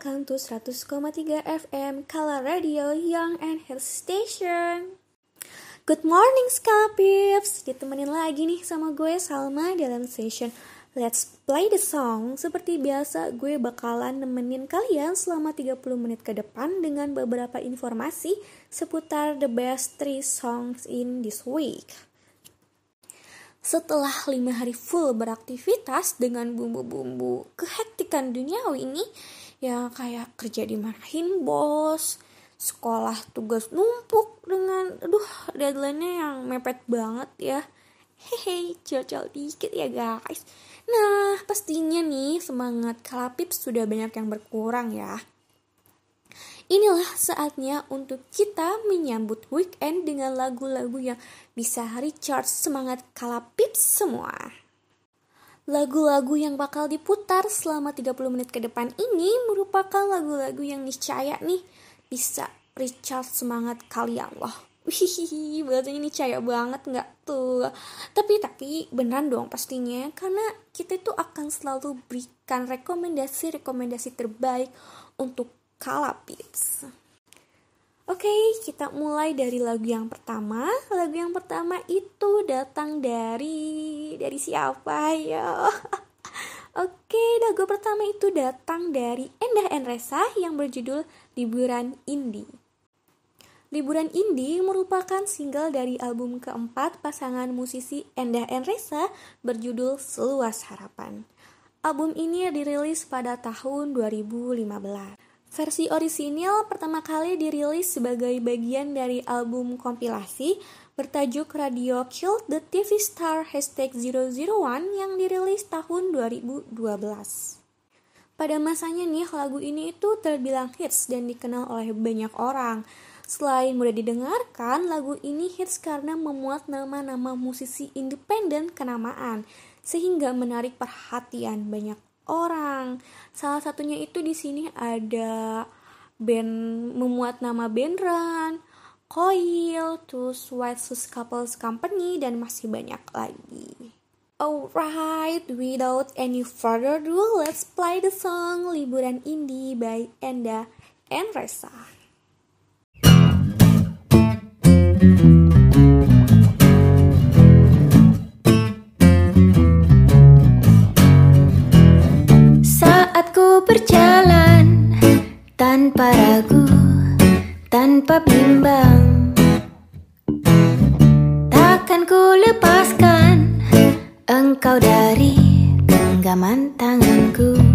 welcome to 100,3 FM Kala Radio Young and Health Station. Good morning Skala Pips, ditemenin lagi nih sama gue Salma dalam session Let's play the song. Seperti biasa, gue bakalan nemenin kalian selama 30 menit ke depan dengan beberapa informasi seputar the best 3 songs in this week. Setelah lima hari full beraktivitas dengan bumbu-bumbu kehektikan duniawi ini, ya kayak kerja dimarahin bos, sekolah tugas numpuk dengan, aduh deadline-nya yang mepet banget ya. Hehe, cocok dikit ya guys. Nah, pastinya nih semangat Kalapips sudah banyak yang berkurang ya. Inilah saatnya untuk kita menyambut weekend dengan lagu-lagu yang bisa recharge semangat Kalapips semua. Lagu-lagu yang bakal diputar selama 30 menit ke depan ini merupakan lagu-lagu yang niscaya nih bisa recharge semangat kalian loh. Wih, bahasanya ini caya banget nggak tuh? Tapi tapi beneran dong pastinya karena kita itu akan selalu berikan rekomendasi-rekomendasi terbaik untuk Kalapits. Oke, kita mulai dari lagu yang pertama. Lagu yang pertama itu datang dari dari siapa ya? Oke, lagu pertama itu datang dari Endah Enresa yang berjudul Liburan Indie. Liburan Indie merupakan single dari album keempat pasangan musisi Endah Enresa berjudul Seluas Harapan. Album ini dirilis pada tahun 2015. Versi orisinil pertama kali dirilis sebagai bagian dari album kompilasi bertajuk Radio Kill the TV Star Hashtag 001 yang dirilis tahun 2012. Pada masanya nih lagu ini itu terbilang hits dan dikenal oleh banyak orang. Selain mudah didengarkan, lagu ini hits karena memuat nama-nama musisi independen kenamaan, sehingga menarik perhatian banyak orang. Salah satunya itu di sini ada band memuat nama band Run, Coil, terus White Sus Couples Company, dan masih banyak lagi. Alright, without any further ado, let's play the song Liburan Indie by Enda and Resa. Berjalan tanpa ragu, tanpa bimbang. Takkan ku lepaskan engkau dari genggaman tanganku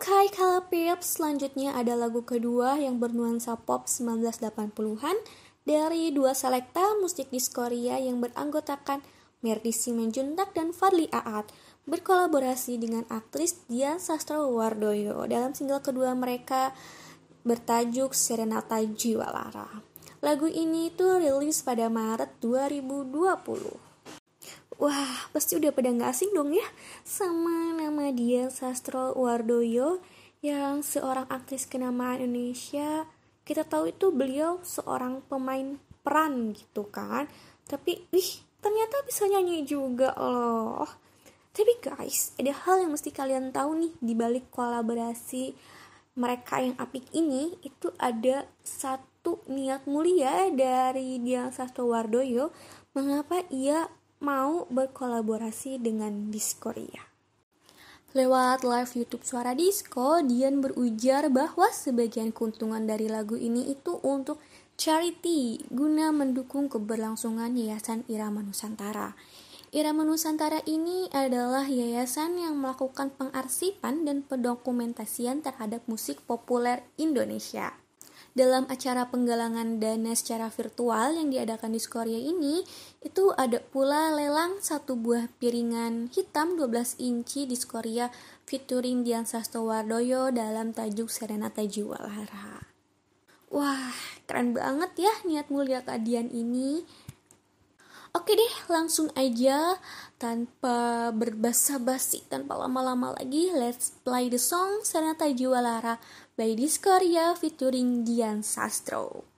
Oke, okay, kalau selanjutnya ada lagu kedua yang bernuansa pop 1980-an dari dua selekta musik di Korea yang beranggotakan Merdi Simanjuntak dan Fadli Aat berkolaborasi dengan aktris Dian Sastrowardoyo dalam single kedua mereka bertajuk Serenata Jiwa Lara. Lagu ini tuh rilis pada Maret 2020. Wah, pasti udah pada gak asing dong ya sama nama dia Sastro Wardoyo yang seorang aktris kenamaan Indonesia. Kita tahu itu beliau seorang pemain peran gitu kan. Tapi, wih, ternyata bisa nyanyi juga loh. Tapi guys, ada hal yang mesti kalian tahu nih di balik kolaborasi mereka yang apik ini itu ada satu niat mulia dari Dian Wardoyo mengapa ia mau berkolaborasi dengan Diskoria. Lewat live YouTube Suara Disco, Dian berujar bahwa sebagian keuntungan dari lagu ini itu untuk charity guna mendukung keberlangsungan Yayasan Irama Nusantara. Irama Nusantara ini adalah yayasan yang melakukan pengarsipan dan pendokumentasian terhadap musik populer Indonesia. Dalam acara penggalangan dana secara virtual yang diadakan di Korea ini, itu ada pula lelang satu buah piringan hitam 12 inci di Korea featuring Dian Sastowardoyo dalam tajuk Serenata Jiwa Lara. Wah, keren banget ya niat mulia Dian ini. Oke deh, langsung aja tanpa berbasa-basi, tanpa lama-lama lagi, let's play the song Serenata Jiwa Lara by Discoria featuring Dian Sastro.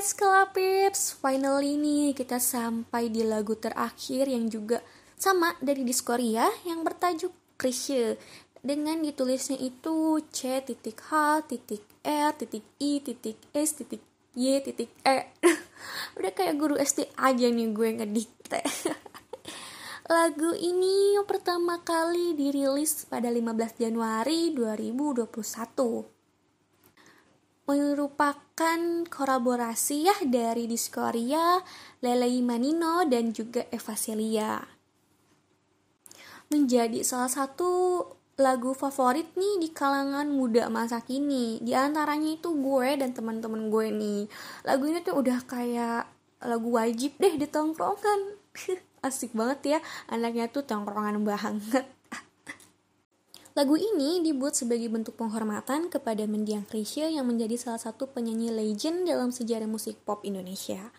Alright, Skelapips, finally nih kita sampai di lagu terakhir yang juga sama dari Diskoria yang bertajuk Krisye. Dengan ditulisnya itu C titik H titik R titik I titik S titik Y titik E. Udah kayak guru SD aja nih gue ngedikte. Lagu ini pertama kali dirilis pada 15 Januari 2021 merupakan kolaborasi ya dari Diskoria, Lele Manino, dan juga Eva Celia. Menjadi salah satu lagu favorit nih di kalangan muda masa kini. Di antaranya itu gue dan teman-teman gue nih. Lagu ini tuh udah kayak lagu wajib deh di tongkrongan. Asik banget ya, anaknya tuh tongkrongan banget. Lagu ini dibuat sebagai bentuk penghormatan kepada Mendiang Krisya yang menjadi salah satu penyanyi legend dalam sejarah musik pop Indonesia.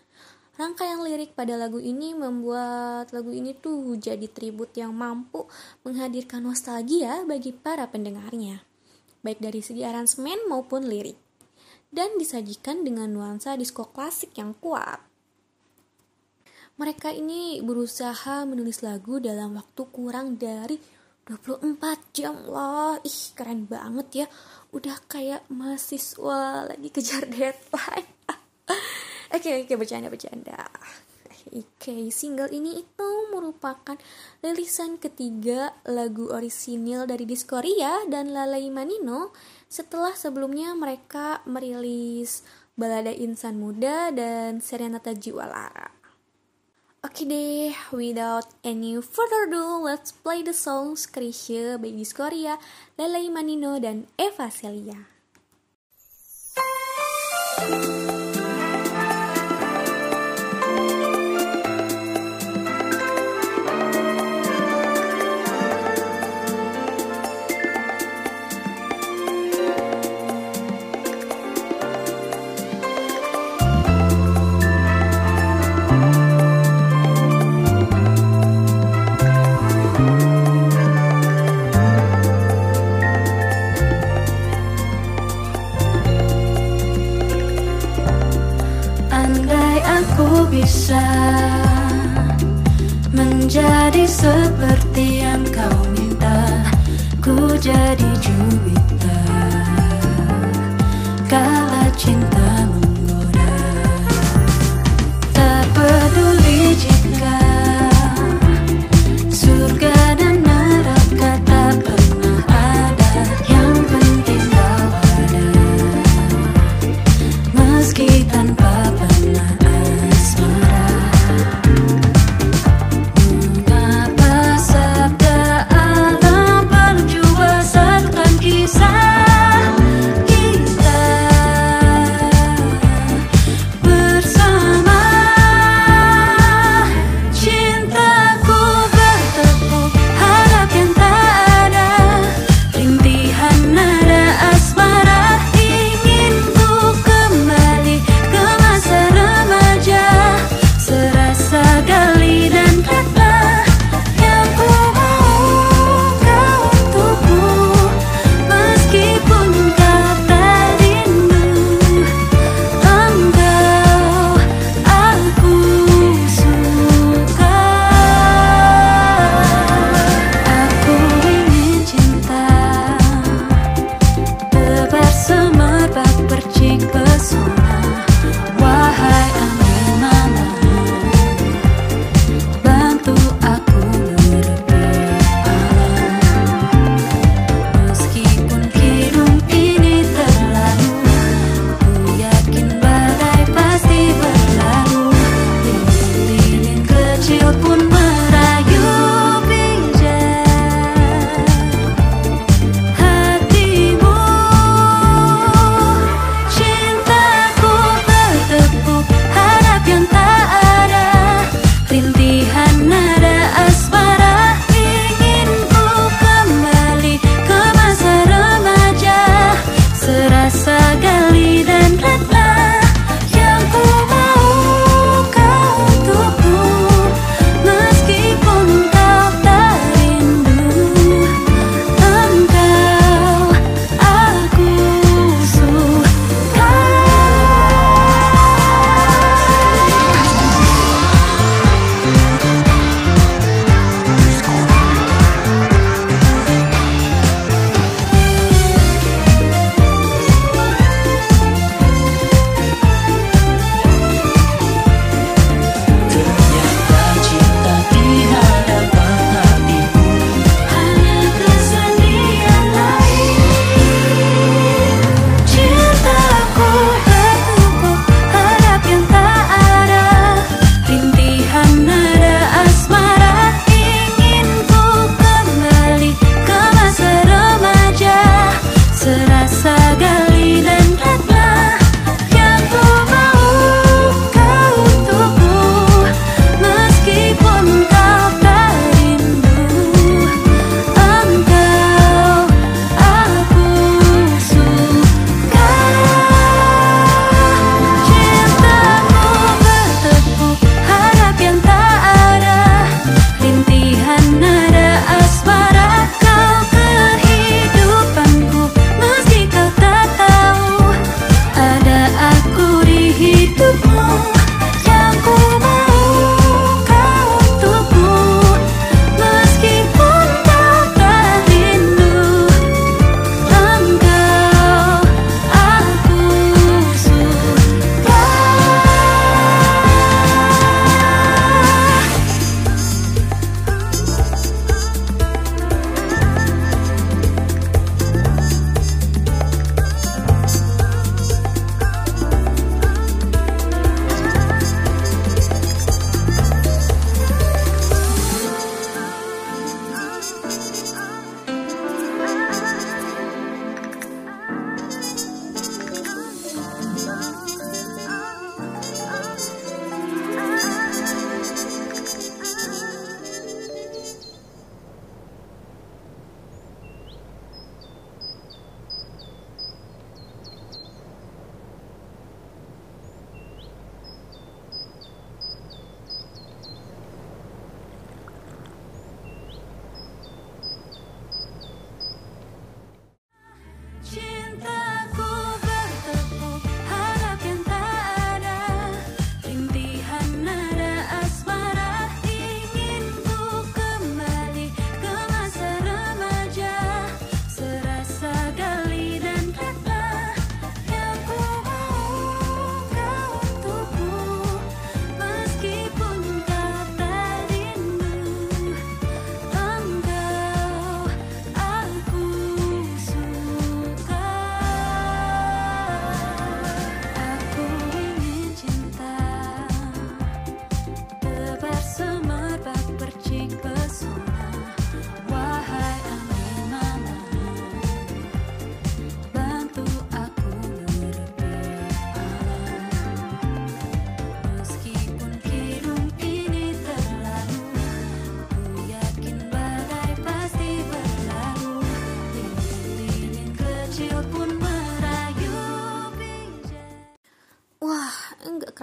Rangkaian lirik pada lagu ini membuat lagu ini tuh jadi tribut yang mampu menghadirkan nostalgia bagi para pendengarnya, baik dari segi aransemen maupun lirik, dan disajikan dengan nuansa disco klasik yang kuat. Mereka ini berusaha menulis lagu dalam waktu kurang dari 24 jam lah ih keren banget ya. Udah kayak mahasiswa lagi kejar deadline. Oke oke okay, bercanda bercanda. Oke, okay, single ini itu merupakan rilisan ketiga lagu orisinil dari Diskoria dan Lalai Manino setelah sebelumnya mereka merilis Balada Insan Muda dan Serenata Jiwa Lara. Oke deh, without any further ado, let's play the songs Krisya, Baby Korea, Lele Manino, dan Eva Celia. bisa menjadi seperti yang kau minta. Ku jadi juwita. Kala cinta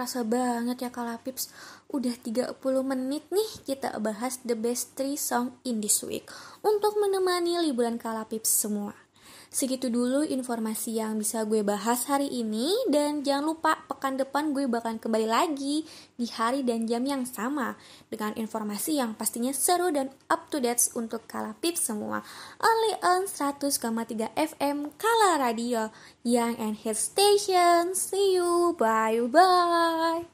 kerasa banget ya Kalapips Udah 30 menit nih kita bahas the best three song in this week. Untuk menemani liburan Kalapips semua Segitu dulu informasi yang bisa gue bahas hari ini dan jangan lupa pekan depan gue bakal kembali lagi di hari dan jam yang sama dengan informasi yang pastinya seru dan up to date untuk Kala Pips semua. Only on 100,3 FM Kala Radio, Young and Hit Station. See you, bye bye.